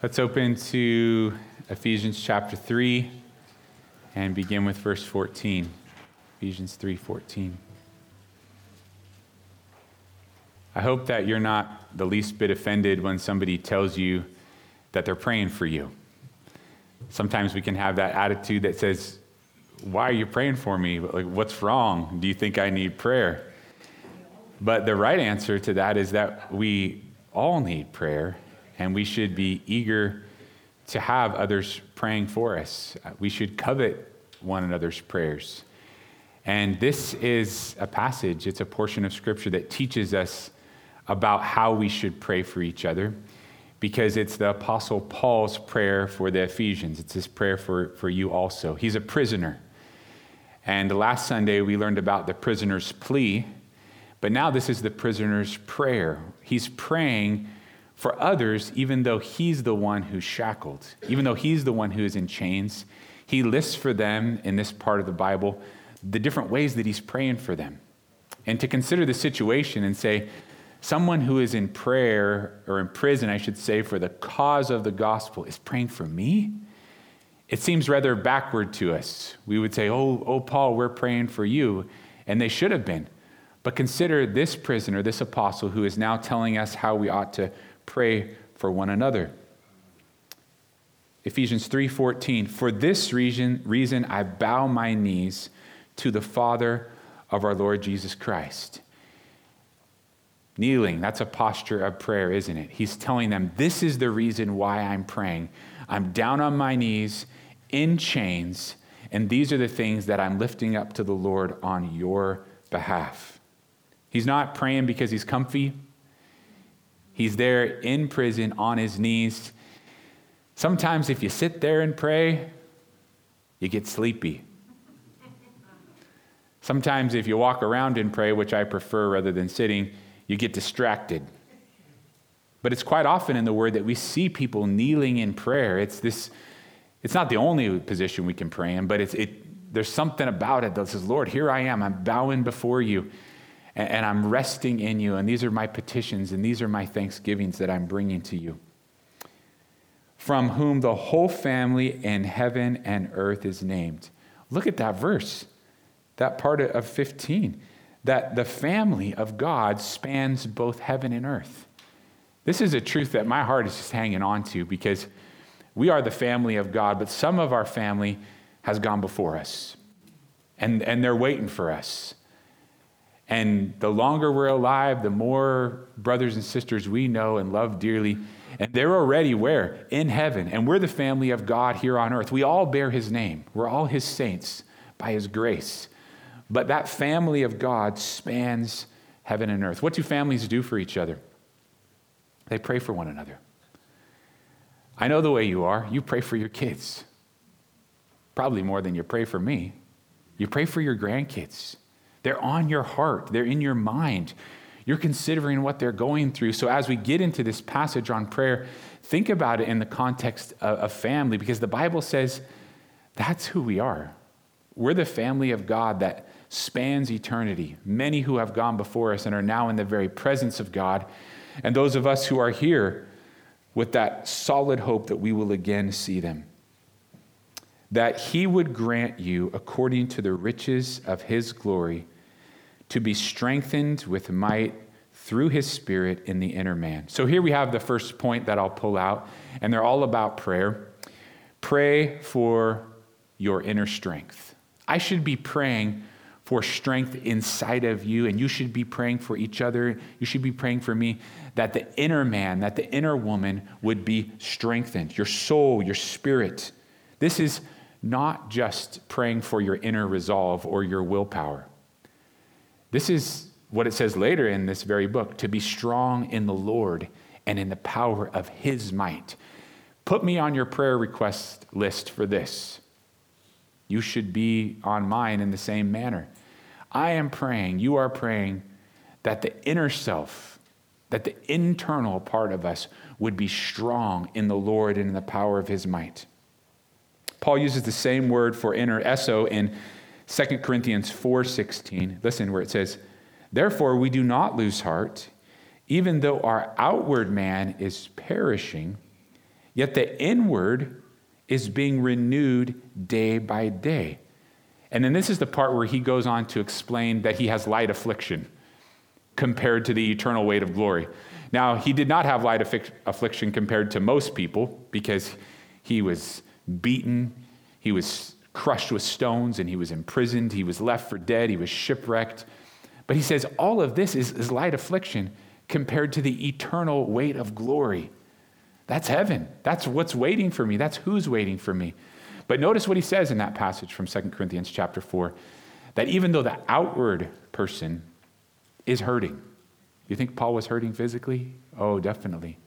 Let's open to Ephesians chapter 3 and begin with verse 14. Ephesians 3:14. I hope that you're not the least bit offended when somebody tells you that they're praying for you. Sometimes we can have that attitude that says, "Why are you praying for me? Like what's wrong? Do you think I need prayer?" But the right answer to that is that we all need prayer and we should be eager to have others praying for us. Uh, we should covet one another's prayers. And this is a passage, it's a portion of Scripture that teaches us about how we should pray for each other because it's the Apostle Paul's prayer for the Ephesians. It's his prayer for, for you also. He's a prisoner. And last Sunday, we learned about the prisoner's plea, but now this is the prisoner's prayer. He's praying for others, even though he's the one who's shackled, even though he's the one who is in chains. He lists for them in this part of the Bible the different ways that he's praying for them. And to consider the situation and say, someone who is in prayer or in prison, I should say, for the cause of the gospel is praying for me? It seems rather backward to us. We would say, Oh, oh Paul, we're praying for you. And they should have been. But consider this prisoner, this apostle, who is now telling us how we ought to pray for one another. Ephesians 3:14 For this reason reason I bow my knees to the Father of our Lord Jesus Christ. Kneeling, that's a posture of prayer, isn't it? He's telling them, This is the reason why I'm praying. I'm down on my knees in chains, and these are the things that I'm lifting up to the Lord on your behalf. He's not praying because he's comfy. He's there in prison on his knees. Sometimes, if you sit there and pray, you get sleepy. Sometimes, if you walk around and pray, which I prefer rather than sitting, you get distracted. But it's quite often in the Word that we see people kneeling in prayer. It's this. It's not the only position we can pray in, but it's, it, there's something about it that says, Lord, here I am. I'm bowing before you and, and I'm resting in you. And these are my petitions and these are my thanksgivings that I'm bringing to you. From whom the whole family in heaven and earth is named. Look at that verse, that part of 15, that the family of God spans both heaven and earth. This is a truth that my heart is just hanging on to because we are the family of God, but some of our family has gone before us, and, and they're waiting for us. And the longer we're alive, the more brothers and sisters we know and love dearly. And they're already where? In heaven. And we're the family of God here on earth. We all bear his name, we're all his saints by his grace. But that family of God spans heaven and earth. What do families do for each other? They pray for one another. I know the way you are. You pray for your kids, probably more than you pray for me. You pray for your grandkids. They're on your heart, they're in your mind. You're considering what they're going through. So, as we get into this passage on prayer, think about it in the context of, family because the Bible says that's who we are. We're the family of God that spans eternity. Many who have gone before us and are now in the very presence of God, and those of us who are here with that solid hope that we will again see them that he would grant you, according to the riches of his glory, to be strengthened with might through his spirit in the inner man. So here we have the first point that I'll pull out, and they're all about prayer. Pray for your inner strength. I should be praying for strength inside of you, and you should be praying for each other. You should be praying for me that the inner man, that the inner woman would be strengthened, your soul, your spirit. This is not just praying for your inner resolve or your willpower. This is what it says later in this very book to be strong in the Lord and in the power of his might. Put me on your prayer request list for this. You should be on mine in the same manner. I am praying, you are praying that the inner self, that the internal part of us would be strong in the Lord and in the power of his might. Paul uses the same word for inner eso in 2 Corinthians 4:16. Listen where it says, "Therefore we do not lose heart, even though our outward man is perishing, Yet the inward is being renewed day by day. And then this is the part where he goes on to explain that he has light affliction compared to the eternal weight of glory. Now, he did not have light affliction compared to most people because he was beaten, he was crushed with stones, and he was imprisoned, he was left for dead, he was shipwrecked. But he says all of this is, is light affliction compared to the eternal weight of glory. That's heaven. That's what's waiting for me. That's who's waiting for me. But notice what he says in that passage from 2 Corinthians chapter 4 that even though the outward person is hurting, you think Paul was hurting physically? Oh, definitely.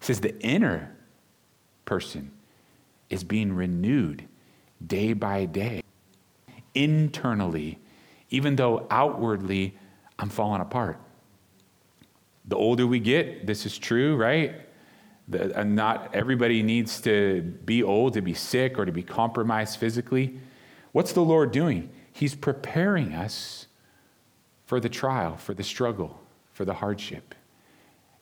He says the inner person is being renewed day by day. Internally, even though outwardly I'm falling apart. The older we get, this is true, right? The, and not everybody needs to be old to be sick or to be compromised physically. What's the Lord doing? He's preparing us for the trial, for the struggle, for the hardship.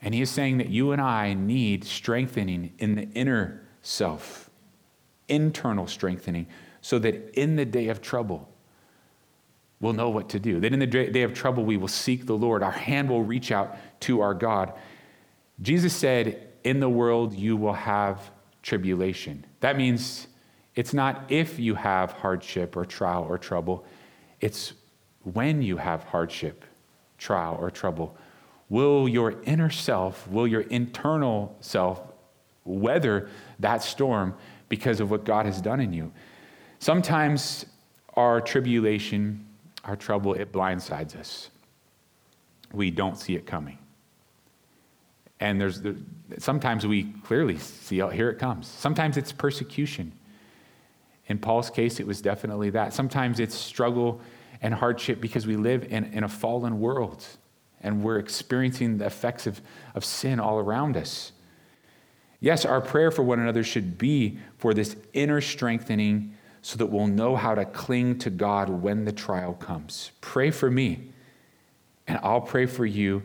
And He is saying that you and I need strengthening in the inner self, internal strengthening, so that in the day of trouble, we'll know what to do. That in the day of trouble, we will seek the Lord. Our hand will reach out to our God. Jesus said, In the world you will have tribulation. That means it's not if you have hardship or trial or trouble, it's when you have hardship, trial, or trouble. Will your inner self, will your internal self weather that storm because of what God has done in you? Sometimes our tribulation, our trouble, it blindsides us. We don't see it coming. And there's the, sometimes we clearly see, oh, here it comes. Sometimes it's persecution. In Paul's case, it was definitely that. Sometimes it's struggle and hardship because we live in, in a fallen world and we're experiencing the effects of, of sin all around us. Yes, our prayer for one another should be for this inner strengthening so that we'll know how to cling to God when the trial comes. Pray for me, and I'll pray for you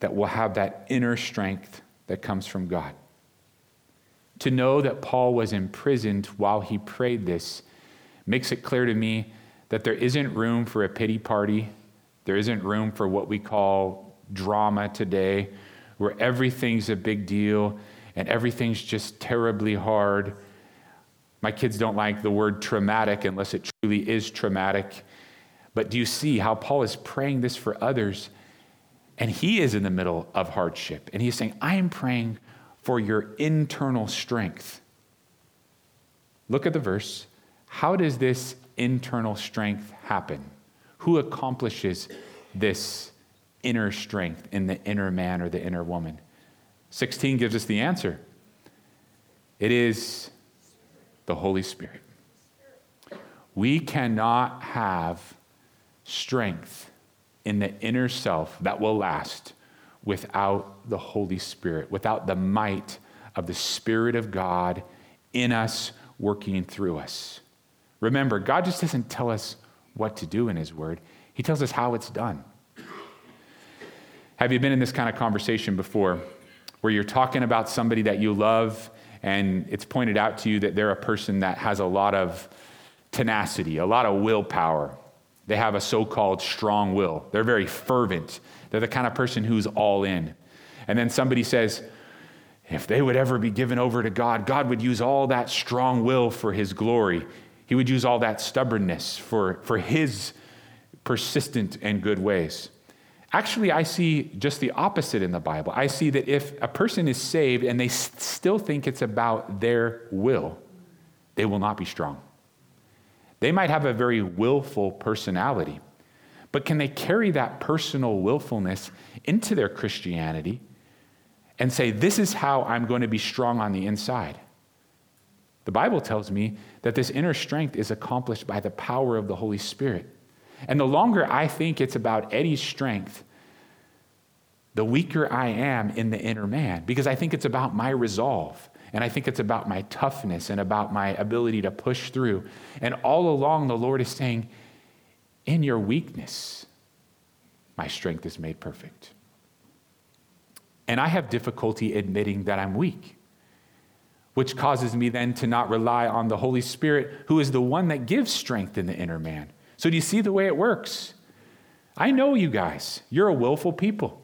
that we'll have that inner strength that comes from God. To know that Paul was imprisoned while he prayed this makes it clear to me that there isn't room for a pity party. There isn't room for what we call drama today, where everything's a big deal and everything's just terribly hard my kids don't like the word traumatic unless it truly is traumatic. But do you see how Paul is praying this for others? And he is in the middle of hardship. And he's saying, I am praying for your internal strength. Look at the verse. How does this internal strength happen? Who accomplishes this inner strength in the inner man or the inner woman? 16 gives us the answer. It is the Holy Spirit. We cannot have strength in the inner self that will last without the Holy Spirit, without the might of the Spirit of God in us, working through us. Remember, God just doesn't tell us what to do in His Word, He tells us how it's done. Have you been in this kind of conversation before where you're talking about somebody that you love and it's pointed out to you that they're a person that has a lot of tenacity, a lot of willpower. They have a so called strong will. They're very fervent. They're the kind of person who's all in. And then somebody says, if they would ever be given over to God, God would use all that strong will for His glory. He would use all that stubbornness for, for His persistent and good ways. Actually, I see just the opposite in the Bible. I see that if a person is saved and they still think it's about their will, they will not be strong. They might have a very willful personality, but can they carry that personal willfulness into their Christianity and say, This is how I'm going to be strong on the inside? The Bible tells me that this inner strength is accomplished by the power of the Holy Spirit. And the longer I think it's about Eddie's strength, the weaker I am in the inner man, because I think it's about my resolve. And I think it's about my toughness and about my ability to push through. And all along, the Lord is saying, In your weakness, my strength is made perfect. And I have difficulty admitting that I'm weak. which causes me then to not rely on the Holy Spirit, who is the one that gives strength in the inner man. So, do you see the way it works? I know you guys. You're a willful people.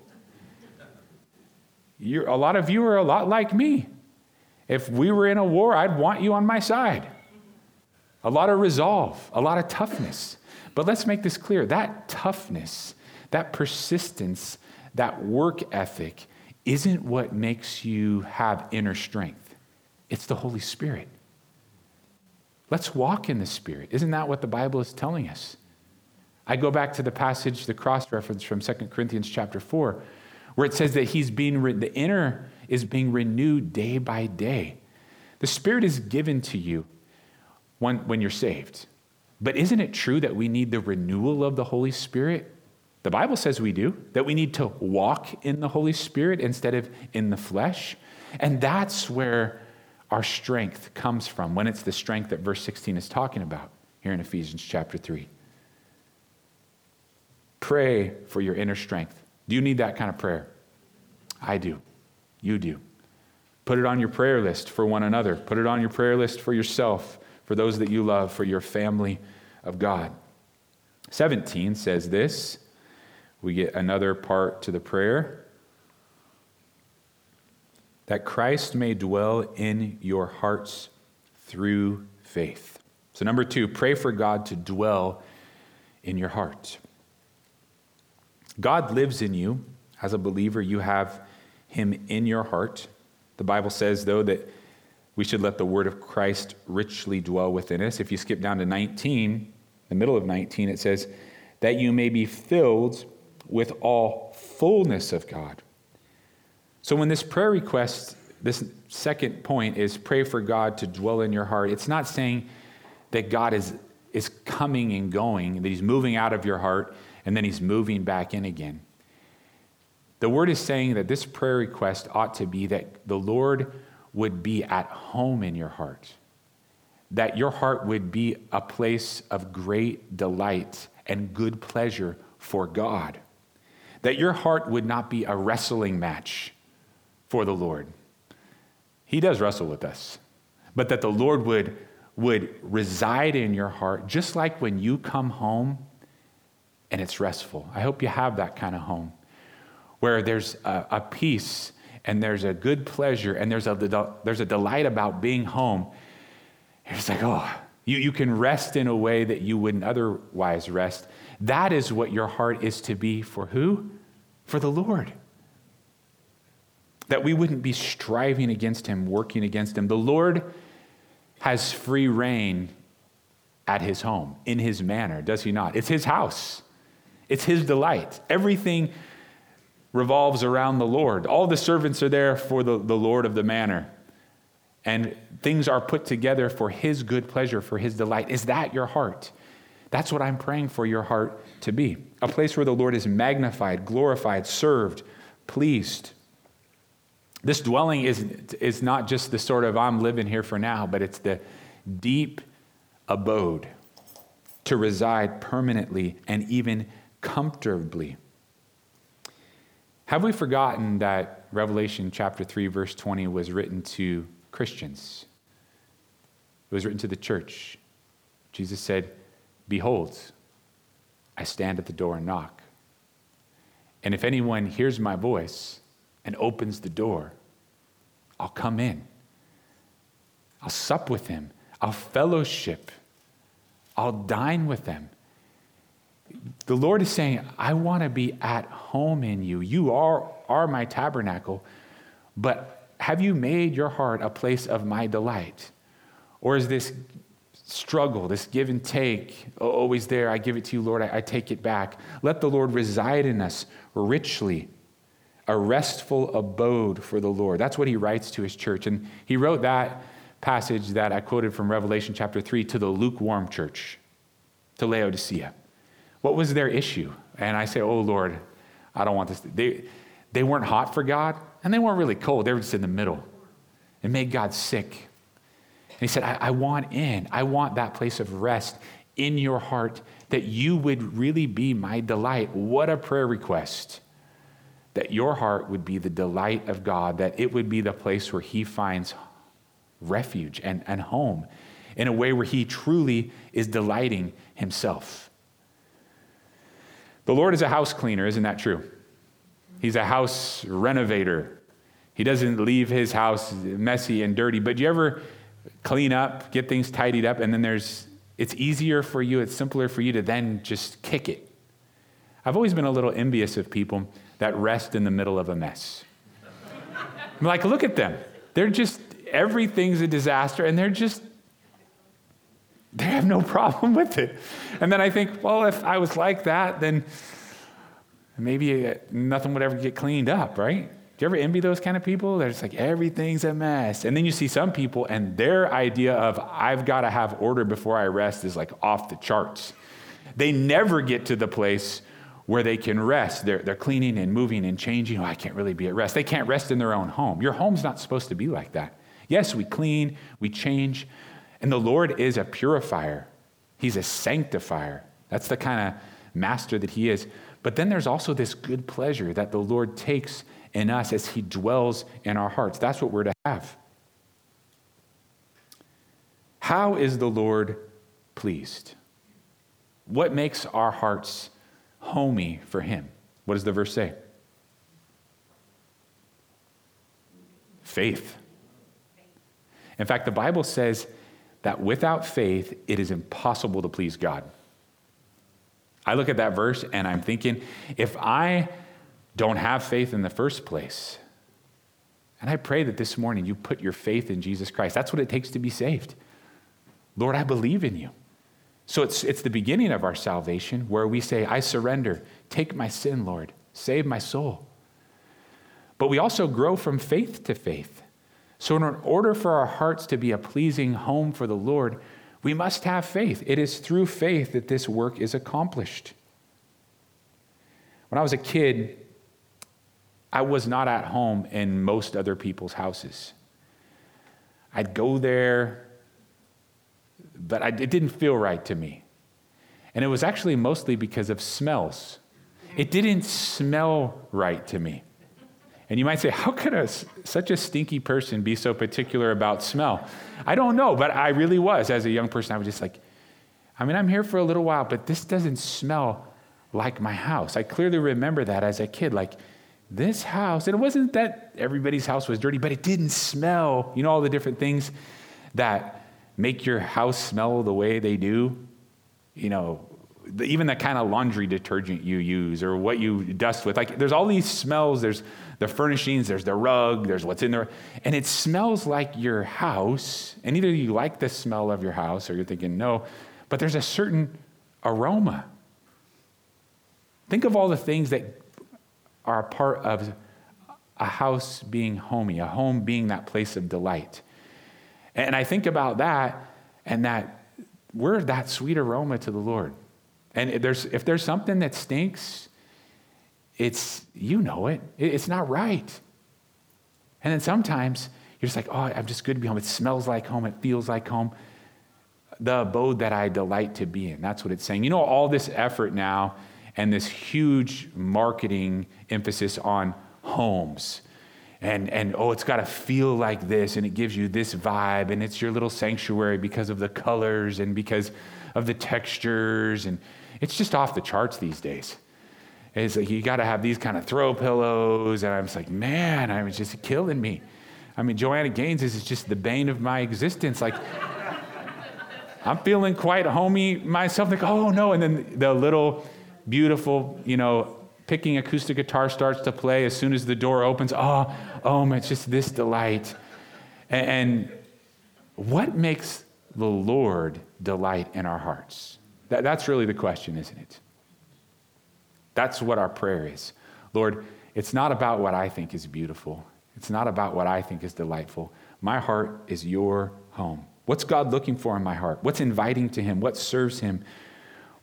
You're, a lot of you are a lot like me. If we were in a war, I'd want you on my side. A lot of resolve, a lot of toughness. But let's make this clear that toughness, that persistence, that work ethic isn't what makes you have inner strength. It's the Holy Spirit. Let's walk in the Spirit. Isn't that what the Bible is telling us? I go back to the passage, the cross reference from 2 Corinthians chapter 4, where it says that he's being re- the inner is being renewed day by day. The Spirit is given to you when, when you're saved. But isn't it true that we need the renewal of the Holy Spirit? The Bible says we do, that we need to walk in the Holy Spirit instead of in the flesh. And that's where our strength comes from, when it's the strength that verse 16 is talking about here in Ephesians chapter 3. Pray for your inner strength. Do you need that kind of prayer? I do. You do. Put it on your prayer list for one another. Put it on your prayer list for yourself, for those that you love, for your family of God. 17 says this. We get another part to the prayer that Christ may dwell in your hearts through faith. So, number two, pray for God to dwell in your heart. God lives in you. As a believer, you have him in your heart. The Bible says, though, that we should let the word of Christ richly dwell within us. If you skip down to 19, the middle of 19, it says, that you may be filled with all fullness of God. So when this prayer request, this second point is pray for God to dwell in your heart, it's not saying that God is, is coming and going, that he's moving out of your heart and then he's moving back in again. The word is saying that this prayer request ought to be that the Lord would be at home in your heart, that your heart would be a place of great delight and good pleasure for God, that your heart would not be a wrestling match for the Lord. He does wrestle with us, but that the Lord would, would reside in your heart, just like when you come home and it's restful. I hope you have that kind of home where there's a, a peace and there's a good pleasure and there's a, there's a delight about being home. It's like, oh, you, you can rest in a way that you wouldn't otherwise rest. That is what your heart is to be for who? For the Lord that we wouldn't be striving against him, working against him. The Lord has free rein at his home, in his manor, does he not? It's his house, it's his delight. Everything revolves around the Lord. All the servants are there for the, the Lord of the manor. And things are put together for his good pleasure, for his delight. Is that your heart? That's what I'm praying for your heart to be a place where the Lord is magnified, glorified, served, pleased. This dwelling is, is not just the sort of I'm living here for now, but it's the deep abode to reside permanently and even comfortably. Have we forgotten that Revelation chapter 3, verse 20 was written to Christians? It was written to the church. Jesus said, Behold, I stand at the door and knock. And if anyone hears my voice and opens the door, I'll come in. I'll sup with him. I'll fellowship. I'll dine with them. The Lord is saying, I want to be at home in you. You are, are my tabernacle, but have you made your heart a place of my delight? Or is this struggle, this give and take, oh, always there? I give it to you, Lord, I, I take it back. Let the Lord reside in us richly a restful abode for the Lord. That's what he writes to his church. And he wrote that passage that I quoted from Revelation chapter 3 to the lukewarm church, to Laodicea. What was their issue? And I say, Oh Lord, I don't want this. They, they weren't hot for God, and they weren't really cold. They were just in the middle. It made God sick. And he said, I, I want in. I want that place of rest in your heart that you would really be my delight. What a prayer request that your heart would be the delight of God, that it would be the place where He finds refuge and, and home in a way where he truly is delighting himself. The Lord is a house cleaner, isn't that true? He's a house renovator. He doesn't leave his house messy and dirty, but do you ever clean up, get things tidied up, and then there's, it's easier for you, it's simpler for you to then just kick it. I've always been a little envious of people that rest in the middle of a mess. I'm like, look at them. They're just, everything's a disaster, and they're just, they have no problem with it. And then I think, well, if I was like that, then maybe uh, nothing would ever get cleaned up, right? Do you ever envy those kind of people? They're just like, everything's a mess. And then you see some people, and their idea of, I've got to have order before I rest is like off the charts. They never get to the place where they can rest. They're, they're cleaning and moving and changing. Oh, I can't really be at rest. They can't rest in their own home. Your home's not supposed to be like that. Yes, we clean, we change, and the Lord is a purifier, He's a sanctifier. That's the kind of master that He is. But then there's also this good pleasure that the Lord takes in us as He dwells in our hearts. That's what we're to have. How is the Lord pleased? What makes our hearts homey for Him? What does the verse say? Faith. In fact, the Bible says that without faith, it is impossible to please God. I look at that verse and I'm thinking, if I don't have faith in the first place. And I pray that this morning you put your faith in Jesus Christ. That's what it takes to be saved. Lord, I believe in you. So it's, it's the beginning of our salvation where we say, I surrender. Take my sin, Lord. Save my soul. But we also grow from faith to faith. So, in order for our hearts to be a pleasing home for the Lord, we must have faith. It is through faith that this work is accomplished. When I was a kid, I was not at home in most other people's houses. I'd go there, but I, it didn't feel right to me. And it was actually mostly because of smells. It didn't smell right to me. And you might say, how could a, such a stinky person be so particular about smell? I don't know, but I really was. As a young person, I was just like, I mean, I'm here for a little while, but this doesn't smell like my house. I clearly remember that as a kid. Like, this house, and it wasn't that everybody's house was dirty, but it didn't smell. You know, all the different things that make your house smell the way they do? You know, even the kind of laundry detergent you use or what you dust with. Like, there's all these smells. There's the furnishings, there's the rug, there's what's in there. And it smells like your house. And either you like the smell of your house or you're thinking, no, but there's a certain aroma. Think of all the things that are a part of a house being homey, a home being that place of delight. And I think about that and that we're that sweet aroma to the Lord. And if there's, if there's something that stinks, it's, you know it, it's not right. And then sometimes you're just like, oh, I'm just good to be home. It smells like home, it feels like home. The abode that I delight to be in. That's what it's saying. You know, all this effort now and this huge marketing emphasis on homes. And, and oh, it's got to feel like this, and it gives you this vibe, and it's your little sanctuary because of the colors and because of the textures. And it's just off the charts these days. It's like you got to have these kind of throw pillows. And I was like, man, I was just killing me. I mean, Joanna Gaines is just the bane of my existence. Like, I'm feeling quite homey myself. Like, oh no. And then the little beautiful, you know, picking acoustic guitar starts to play as soon as the door opens. Oh, oh, it's just this delight. And, what makes the Lord delight in our hearts? That, that's really the question, isn't it? That's what our prayer is. Lord, it's not about what I think is beautiful. It's not about what I think is delightful. My heart is your home. What's God looking for in my heart? What's inviting to Him? What serves Him?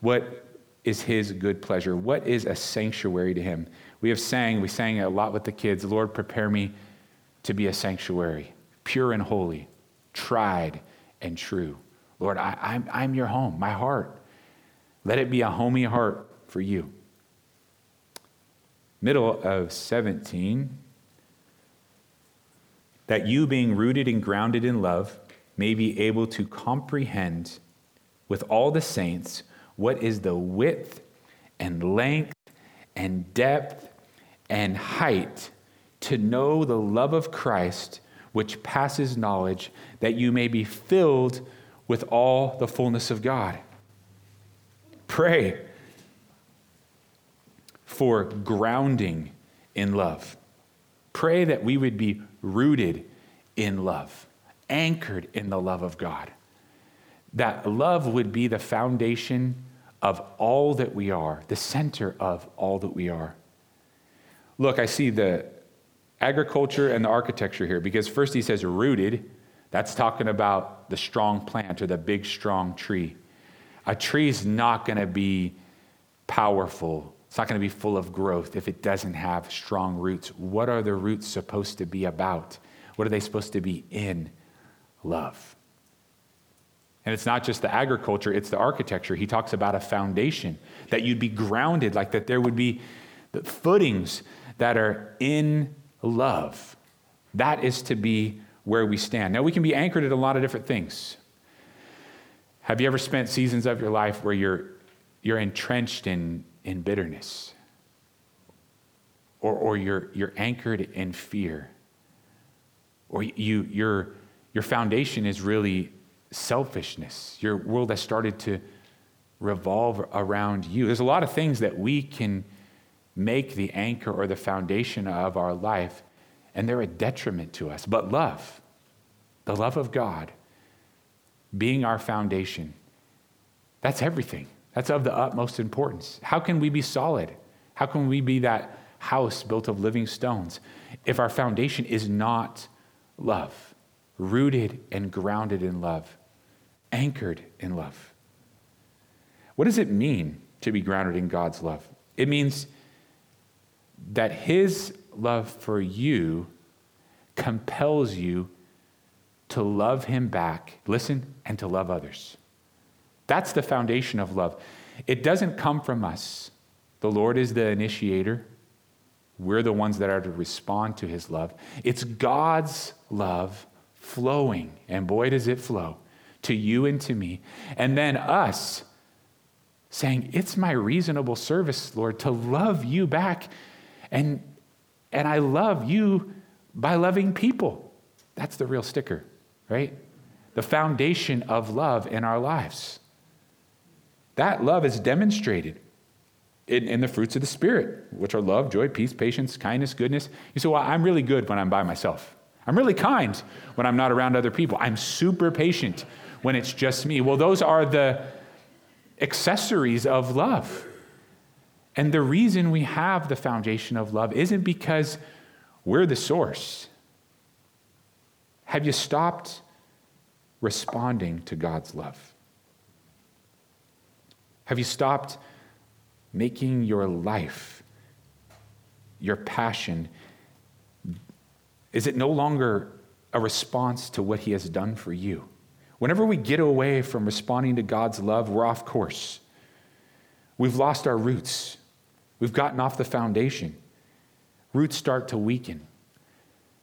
What is his good pleasure? What is a sanctuary to him? We have sang, we sang a lot with the kids, Lord, prepare me to be a sanctuary, pure and holy, tried and true. Lord, I, am I'm, I'm your home, my heart. Let it be a homey heart for you. Middle of 17. that you, being rooted and grounded in love, may be able to comprehend with all the saints what is the width and length and depth and height, to know the love of Christ, which passes knowledge, that you may be filled with all the fullness of God. Pray for grounding in love. Pray that we would be rooted in love, anchored in the love of God. That love would be the foundation of all that we are, the center of all that we are. Look, I see the agriculture and the architecture here because first he says rooted. That's talking about the strong plant or the big, strong tree. A tree is not going to be powerful it's not going to be full of growth if it doesn't have strong roots. What are the roots supposed to be about? What are they supposed to be in? Love. And it's not just the agriculture, it's the architecture. He talks about a foundation, that you'd be grounded, like that there would be the footings that are in love. That is to be where we stand. Now, we can be anchored at a lot of different things. Have you ever spent seasons of your life where you're, you're entrenched in in bitterness, or, or you're, you're anchored in fear, or you, your, your foundation is really selfishness. Your world has started to revolve around you. There's a lot of things that we can make the anchor or the foundation of our life, and they're a detriment to us. But love, the love of God, being our foundation, that's everything. That's of the utmost importance. How can we be solid? How can we be that house built of living stones if our foundation is not love, rooted and grounded in love, anchored in love? What does it mean to be grounded in God's love? It means that His love for you compels you to love Him back, listen, and to love others. That's the foundation of love. It doesn't come from us. The Lord is the initiator. We're the ones that are to respond to his love. It's God's love flowing, and boy, does it flow to you and to me. And then us saying, It's my reasonable service, Lord, to love you back. And, and I love you by loving people. That's the real sticker, right? The foundation of love in our lives. That love is demonstrated in, in, the fruits of the Spirit, which are love, joy, peace, patience, kindness, goodness. You say, Well, I'm really good when I'm by myself. I'm really kind when I'm not around other people. I'm super patient when it's just me. Well, those are the accessories of love. And the reason we have the foundation of love isn't because we're the source. Have you stopped responding to God's love? Have you stopped making your life, your passion, is it no longer a response to what He has done for you? Whenever we get away from responding to God's love, we're off course. We've lost our roots. We've gotten off the foundation. Roots start to weaken.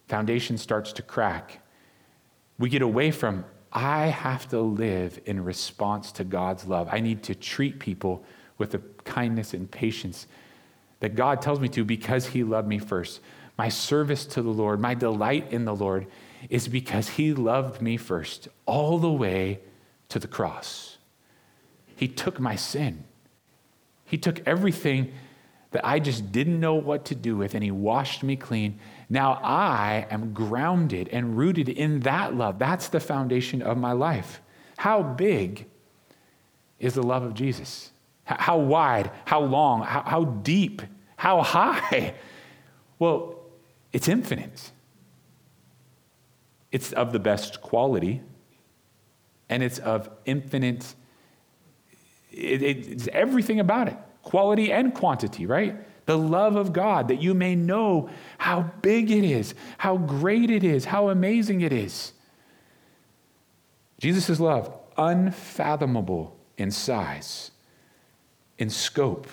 Foundation starts to crack. We get away from I have to live in response to God's love. I need to treat people with the kindness and patience that God tells me to because He loved me first. My service to the Lord, my delight in the Lord is because He loved me first, all the way to the cross. He took my sin, He took everything that I just didn't know what to do with, and He washed me clean. Now I am grounded and rooted in that love. That's the foundation of my life. How big is the love of Jesus? How wide, how long, how, deep, how high? Well, it's infinite. It's of the best quality, and it's of infinite, it, it's everything about it quality and quantity, right? The love of God, that you may know how big it is, how great it is, how amazing it is. Jesus' love, unfathomable in size, in scope,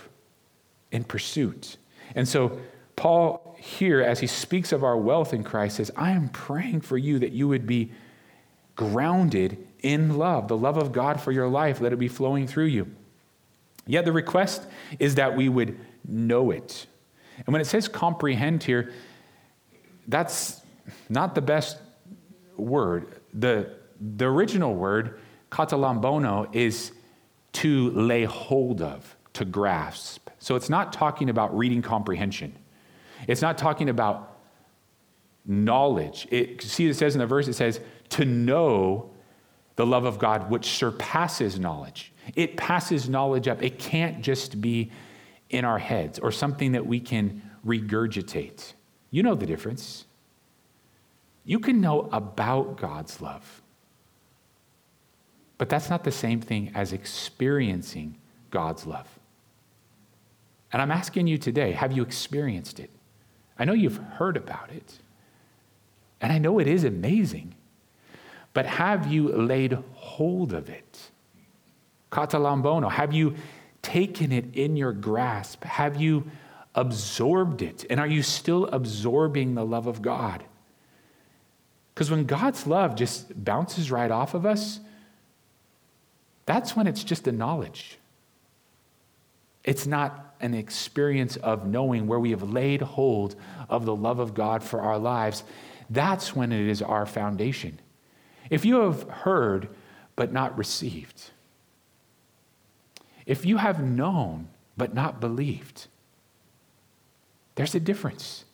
in pursuit. And so Paul, here, as he speaks of our wealth in Christ, says, I am praying for you that you would be grounded in love, the love of God for your life, let it be flowing through you. Yet the request is that we would know it. And when it says comprehend here, that's not the best word. The, the original word, katalambano, is to lay hold of, to grasp. So it's not talking about reading comprehension. It's not talking about knowledge. It, see, it says in the verse, it says, to know the love of God, which surpasses knowledge. It passes knowledge up. It can't just be in our heads or something that we can regurgitate. You know the difference. You can know about God's love, but that's not the same thing as experiencing God's love. And I'm asking you today have you experienced it? I know you've heard about it, and I know it is amazing, but have you laid hold of it? Katalambano, have you taken it in your grasp? Have you absorbed it? And are you still absorbing the love of God? Because when God's love just bounces right off of us, that's when it's just a knowledge. It's not an experience of knowing where we have laid hold of the love of God for our lives. That's when it is our foundation. If you have heard but not received, if you have known but not believed, there's a difference.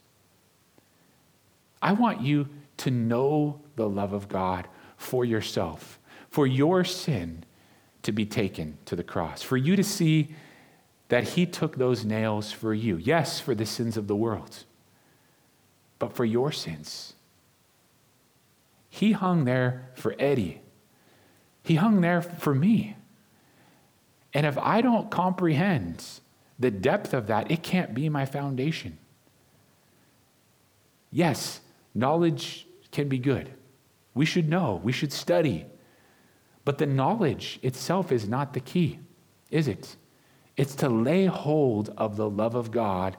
I want you to know the love of God for yourself, for your sin to be taken to the cross, for you to see that He took those nails for you. Yes, for the sins of the world, but for your sins. He hung there for Eddie, He hung there for me. And if I don't comprehend the depth of that, it can't be my foundation. Yes, knowledge can be good. We should know, we should study. But the knowledge itself is not the key, is it? It's to lay hold of the love of God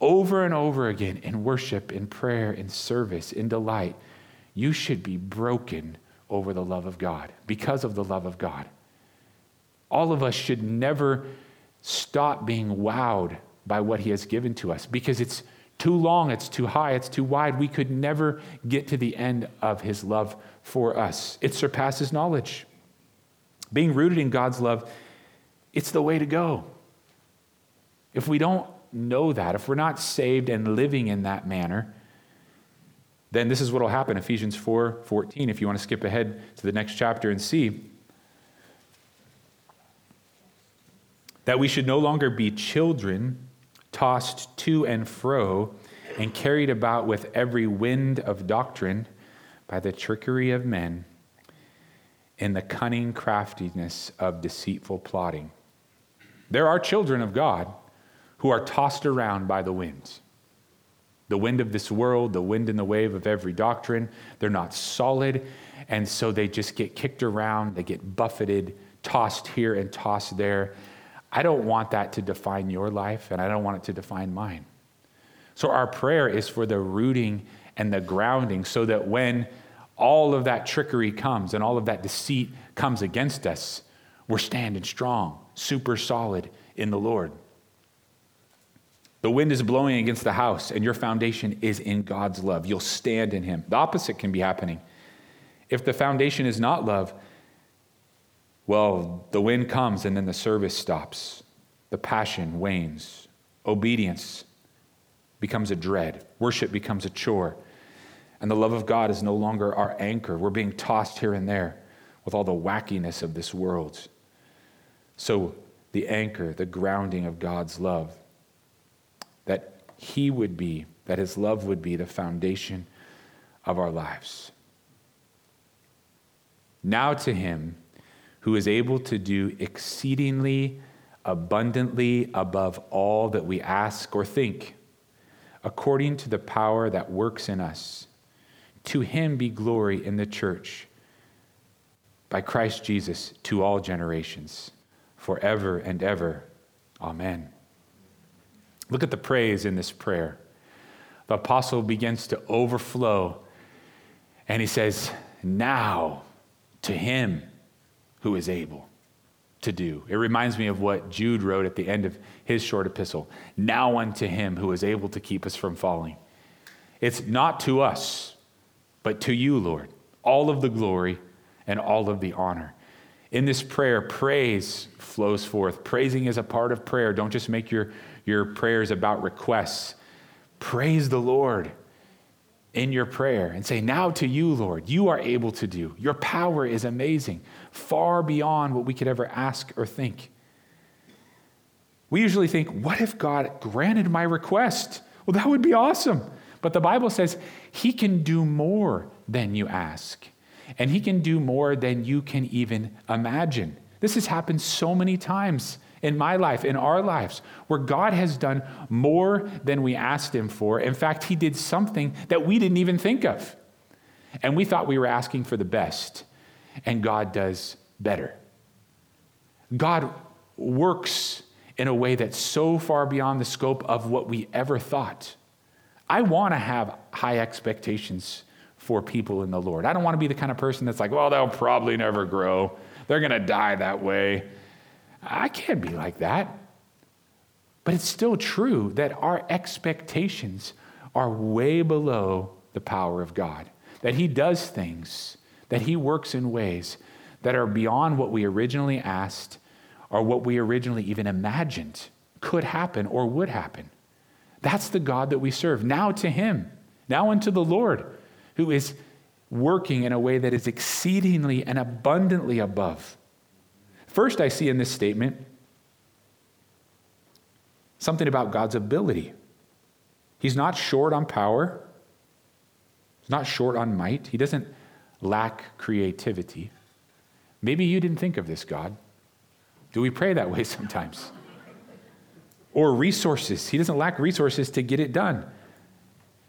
over and over again in worship, in prayer, in service, in delight. You should be broken over the love of God because of the love of God. All of us should never stop being wowed by what He has given to us because it's too long, it's too high, it's too wide. We could never get to the end of His love for us. It surpasses knowledge. Being rooted in God's love, it's the way to go. If we don't know that, if we're not saved and living in that manner, then this is what will happen. Ephesians 4 14, if you want to skip ahead to the next chapter and see. that we should no longer be children tossed to and fro and carried about with every wind of doctrine by the trickery of men and the cunning craftiness of deceitful plotting. There are children of God who are tossed around by the winds. The wind of this world, the wind and the wave of every doctrine. They're not solid, and so they just get kicked around, they get buffeted, tossed here and tossed there. I don't want that to define your life, and I don't want it to define mine. So, our prayer is for the rooting and the grounding so that when all of that trickery comes and all of that deceit comes against us, we're standing strong, super solid in the Lord. The wind is blowing against the house, and your foundation is in God's love. You'll stand in Him. The opposite can be happening. If the foundation is not love, well, the wind comes and then the service stops. The passion wanes. Obedience becomes a dread. Worship becomes a chore. And the love of God is no longer our anchor. We're being tossed here and there with all the wackiness of this world. So, the anchor, the grounding of God's love, that He would be, that His love would be the foundation of our lives. Now to Him who is able to do exceedingly abundantly above all that we ask or think, according to the power that works in us. To him be glory in the church by Christ Jesus to all generations, forever and ever. Amen. Look at the praise in this prayer. The apostle begins to overflow, and he says, Now to him who is able to do. It reminds me of what Jude wrote at the end of his short epistle Now unto him who is able to keep us from falling. It's not to us, but to you, Lord, all of the glory and all of the honor. In this prayer, praise flows forth. Praising is a part of prayer. Don't just make your, your prayers about requests. Praise the Lord in your prayer and say, Now to you, Lord, you are able to do. Your power is amazing, far beyond what we could ever ask or think. We usually think, What if God granted my request? Well, that would be awesome. But the Bible says He can do more than you ask, and He can do more than you can even imagine. This has happened so many times in my life, in our lives, where God has done more than we asked Him for. In fact, He did something that we didn't even think of. And we thought we were asking for the best, and God does better. God works in a way that's so far beyond the scope of what we ever thought. I want to have high expectations for people in the Lord. I don't want to be the kind of person that's like, well, they'll probably never grow. They're going to die that way. I can't be like that. But it's still true that our expectations are way below the power of God, that He does things, that He works in ways that are beyond what we originally asked or what we originally even imagined could happen or would happen. That's the God that we serve. Now to Him, now unto the Lord, who is working in a way that is exceedingly and abundantly above First, I see in this statement something about God's ability. He's not short on power, he's not short on might, he doesn't lack creativity. Maybe you didn't think of this, God. Do we pray that way sometimes? or resources. He doesn't lack resources to get it done.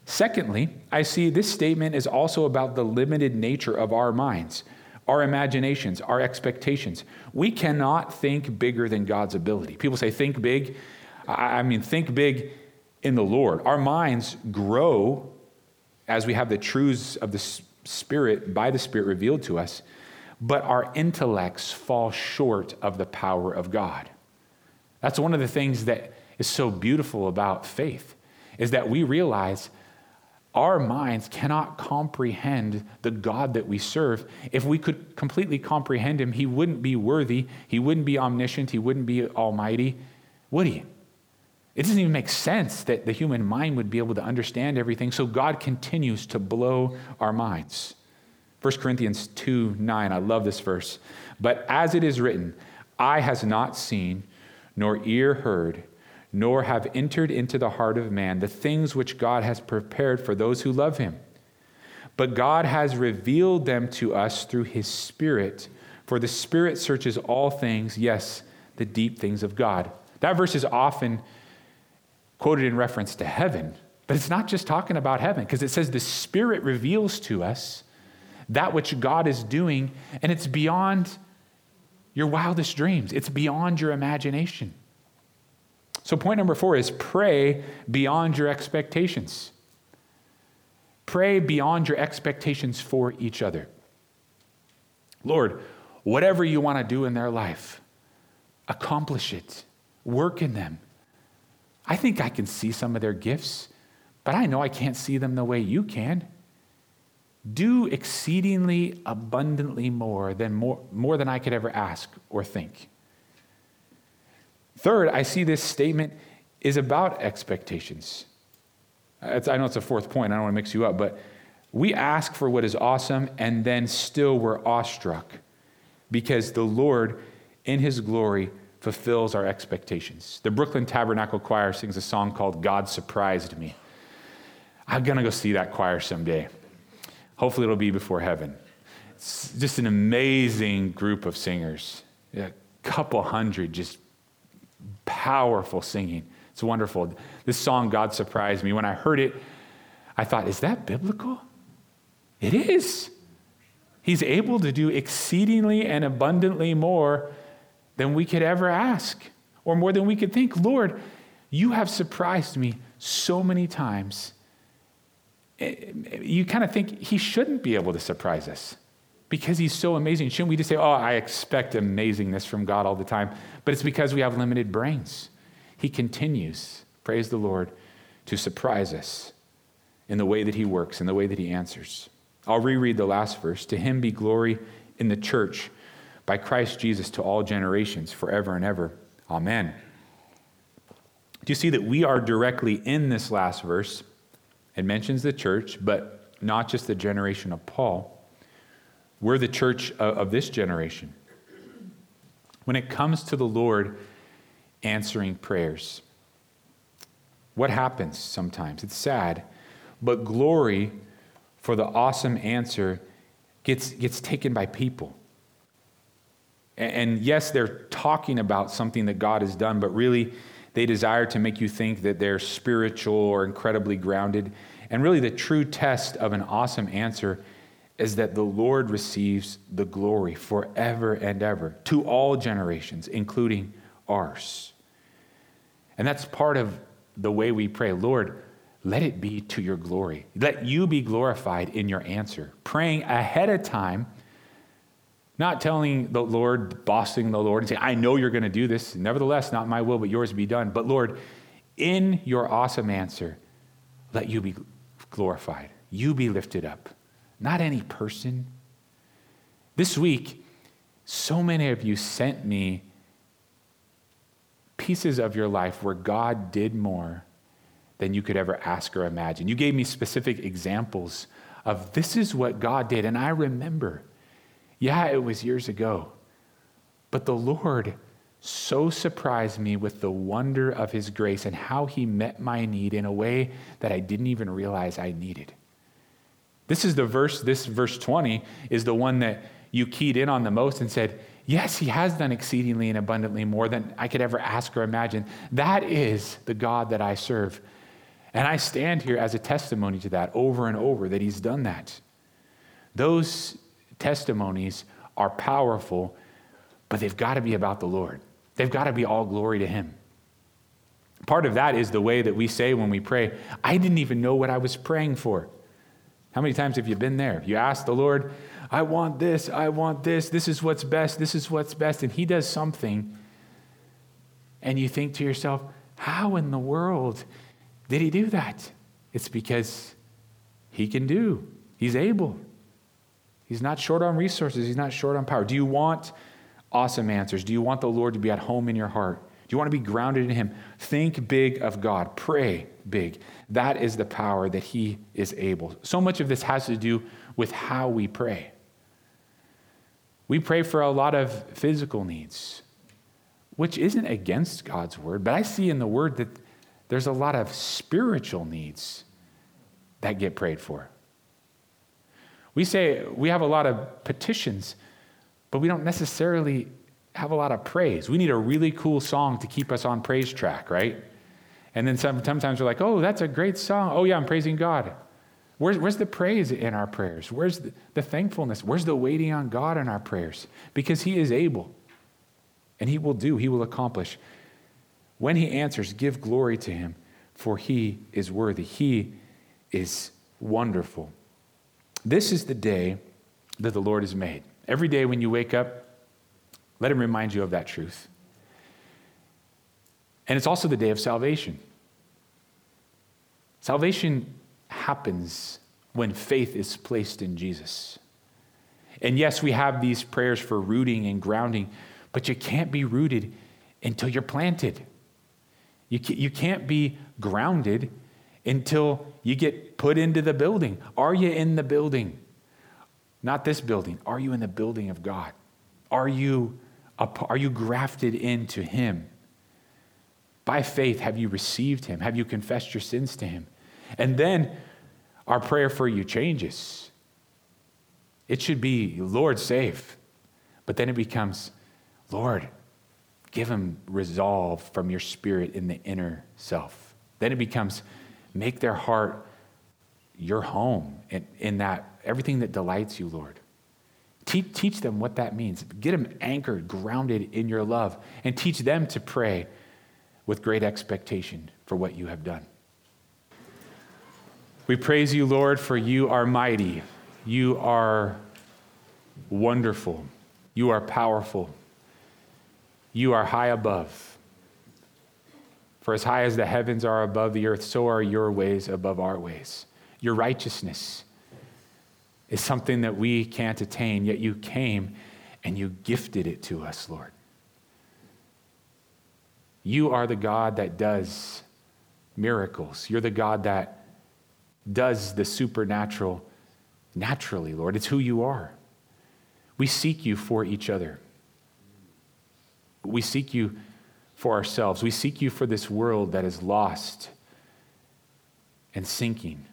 Secondly, I see this statement is also about the limited nature of our minds our imaginations, our expectations. We cannot think bigger than God's ability. People say, think big. I mean, think big in the Lord. Our minds grow as we have the truths of the Spirit, by the Spirit revealed to us, but our intellects fall short of the power of God. That's one of the things that is so beautiful about faith, is that we realize our minds cannot comprehend the God that we serve. If we could completely comprehend him, he wouldn't be worthy, he wouldn't be omniscient, he wouldn't be almighty, would he? It doesn't even make sense that the human mind would be able to understand everything, so God continues to blow our minds. 1 Corinthians 2 9, I love this verse. But as it is written, eye has not seen, nor ear heard nor have entered into the heart of man the things which God has prepared for those who love him. But God has revealed them to us through his Spirit, for the Spirit searches all things, yes, the deep things of God. That verse is often quoted in reference to heaven, but it's not just talking about heaven, because it says the Spirit reveals to us that which God is doing, and it's beyond your wildest dreams, it's beyond your imagination. So, point number four is pray beyond your expectations. Pray beyond your expectations for each other. Lord, whatever you want to do in their life, accomplish it, work in them. I think I can see some of their gifts, but I know I can't see them the way you can. Do exceedingly abundantly more than more, more than I could ever ask or think. Third, I see this statement is about expectations. It's, I know it's a fourth point, I don't want to mix you up, but we ask for what is awesome and then still we're awestruck because the Lord, in His glory, fulfills our expectations. The Brooklyn Tabernacle Choir sings a song called God Surprised Me. I'm going to go see that choir someday. Hopefully, it'll be before heaven. It's just an amazing group of singers, a couple hundred just powerful singing. It's wonderful. This song, God Surprised Me, when I heard it, I thought, is that biblical? It is. He's able to do exceedingly and abundantly more than we could ever ask or more than we could think. Lord, You have surprised me so many times. Eh, you kind of think he shouldn't be able to surprise us because he's so amazing. Shouldn't we just say, Oh, I expect amazingness from God all the time? But it's because we have limited brains. He continues, praise the Lord, to surprise us in the way that he works, in the way that he answers. I'll reread the last verse. To him be glory in the church by Christ Jesus to all generations, forever and ever. Amen. Do you see that we are directly in this last verse? It mentions the church, but not just the generation of Paul. We're the church of this generation. When it comes to the Lord answering prayers, what happens sometimes? It's sad, but glory for the awesome answer gets, gets taken by people. And yes, they're talking about something that God has done, but really they desire to make you think that they're spiritual or incredibly grounded. And really, the true test of an awesome answer is that the Lord receives the glory forever and ever to all generations, including ours. And that's part of the way we pray Lord, let it be to your glory. Let you be glorified in your answer. Praying ahead of time, not telling the Lord, bossing the Lord, and saying, I know you're going to do this. Nevertheless, not my will, but yours be done. But Lord, in your awesome answer, let you be glorified. You be lifted up, not any person. This week, so many of you sent me pieces of your life where God did more than you could ever ask or imagine. You gave me specific examples of this is what God did. And I remember, yeah, it was years ago, but the Lord so surprised me with the wonder of his grace and how he met my need in a way that I didn't even realize I needed. This is the verse, this verse 20 is the one that you keyed in on the most and said, Yes, he has done exceedingly and abundantly more than I could ever ask or imagine. That is the God that I serve. And I stand here as a testimony to that over and over that he's done that. Those testimonies are powerful, but they've got to be about the Lord. They've got to be all glory to him. Part of that is the way that we say when we pray, I didn't even know what I was praying for. How many times have you been there? You ask the Lord, I want this, I want this, this is what's best, this is what's best, and He does something, and you think to yourself, how in the world did he do that? It's because he can do, he's able. He's not short on resources, he's not short on power. Do you want awesome answers? Do you want the Lord to be at home in your heart? Do you want to be grounded in him? Think big of God, pray big. That is the power that he is able. So much of this has to do with how we pray. We pray for a lot of physical needs, which isn't against God's word, but I see in the word that there's a lot of spiritual needs that get prayed for. We say we have a lot of petitions, but we don't necessarily have a lot of praise. We need a really cool song to keep us on praise track, right? And then sometimes we're like, oh, that's a great song. Oh, yeah, I'm praising God. Where's, where's the praise in our prayers? Where's the, the thankfulness? Where's the waiting on God in our prayers? Because He is able and He will do, He will accomplish. When he answers, give glory to him, for he is worthy. He is wonderful. This is the day that the Lord has made. Every day when you wake up, let him remind you of that truth. And it's also the day of salvation. Salvation happens when faith is placed in Jesus. And yes, we have these prayers for rooting and grounding, but you can't be rooted until you're planted. You, you can't be grounded until you get put into the building. Are you in the building? Not this building. Are you in the building of God? Are you, are you grafted into Him? By faith, have you received Him? Have you confessed your sins to Him? And then our prayer for you changes. It should be, Lord, save. But then it becomes, Lord, Give them resolve from your spirit in the inner self. Then it becomes make their heart your home in, in that everything that delights you, Lord. Teach, teach them what that means. Get them anchored, grounded in your love, and teach them to pray with great expectation for what you have done. We praise you, Lord, for you are mighty. You are wonderful. You are powerful. You are high above. For as high as the heavens are above the earth, so are your ways above our ways. Your righteousness is something that we can't attain, yet you came and you gifted it to us, Lord. You are the God that does miracles. You're the God that does the supernatural naturally, Lord. It's who you are. We seek you for each other. We seek you for ourselves. We seek you for this world that is lost and sinking.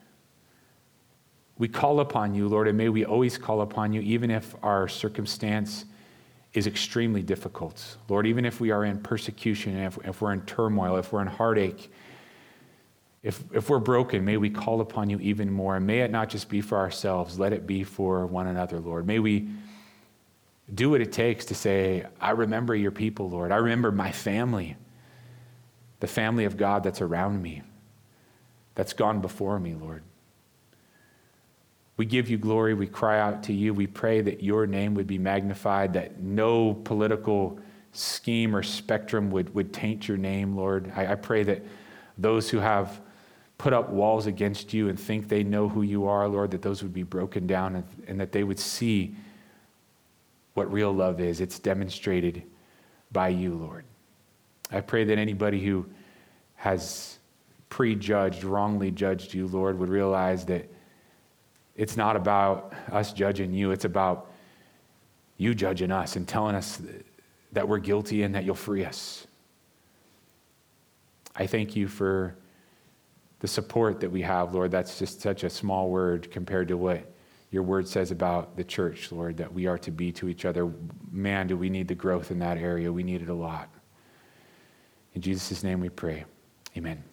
We call upon you, Lord, and may we always call upon you, even if our circumstance is extremely difficult. Lord, even if we are in persecution, if, if we're in turmoil, if we're in heartache, if, if we're broken, may we call upon you even more. And may it not just be for ourselves, let it be for one another, Lord. May we do what it takes to say, I remember your people, Lord. I remember my family, the family of God that's around me, that's gone before me, Lord. We give you glory. We cry out to you. We pray that your name would be magnified, that no political scheme or spectrum would, would taint your name, Lord. I, I pray that those who have put up walls against you and think they know who you are, Lord, that those would be broken down and, and that they would see what real love is. It's demonstrated by you, Lord. I pray that anybody who has prejudged, wrongly judged you, Lord, would realize that it's not about us judging you, it's about you judging us and telling us that we're guilty and that you'll free us. I thank you for the support that we have, Lord. That's just such a small word compared to what your word says about the church, Lord, that we are to be to each other. Man, do we need the growth in that area? We need it a lot. In Jesus' name we pray. Amen.